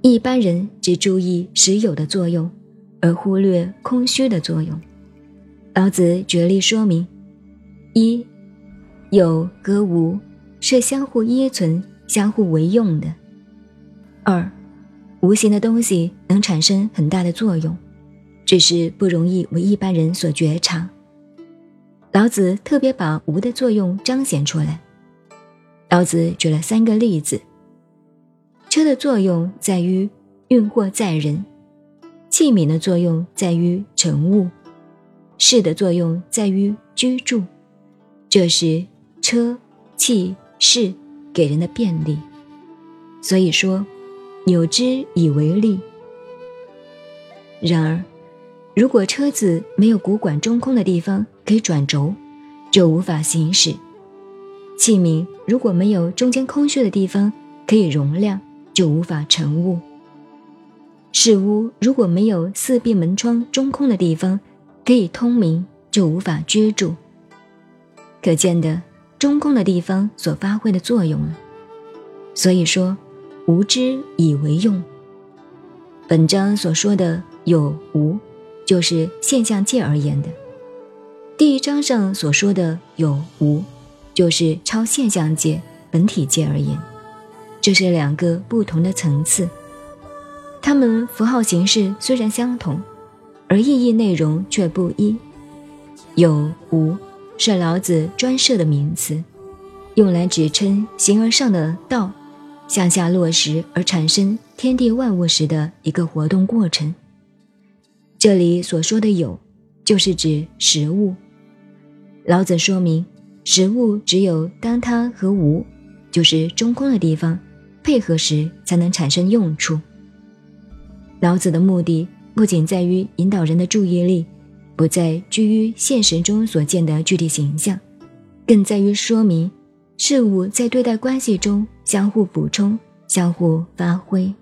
一般人只注意实有的作用，而忽略空虚的作用。老子举例说明：一，有和无是相互依存、相互为用的；二，无形的东西能产生很大的作用，只是不容易为一般人所觉察。老子特别把无的作用彰显出来。老子举了三个例子：车的作用在于运货载人，器皿的作用在于盛物。室的作用在于居住，这是车、器、事给人的便利。所以说，有之以为利。然而，如果车子没有骨管中空的地方可以转轴，就无法行驶；器皿如果没有中间空虚的地方可以容量，就无法成物；室屋如果没有四壁门窗中空的地方，可以通明，就无法居住。可见的中空的地方所发挥的作用了。所以说，无知以为用。本章所说的有无，就是现象界而言的；第一章上所说的有无，就是超现象界、本体界而言。这是两个不同的层次，它们符号形式虽然相同。而意义内容却不一。有无是老子专设的名词，用来指称形而上的道向下落实而产生天地万物时的一个活动过程。这里所说的有，就是指实物。老子说明，实物只有当它和无，就是中空的地方配合时，才能产生用处。老子的目的。不仅在于引导人的注意力，不再拘于现实中所见的具体形象，更在于说明事物在对待关系中相互补充、相互发挥。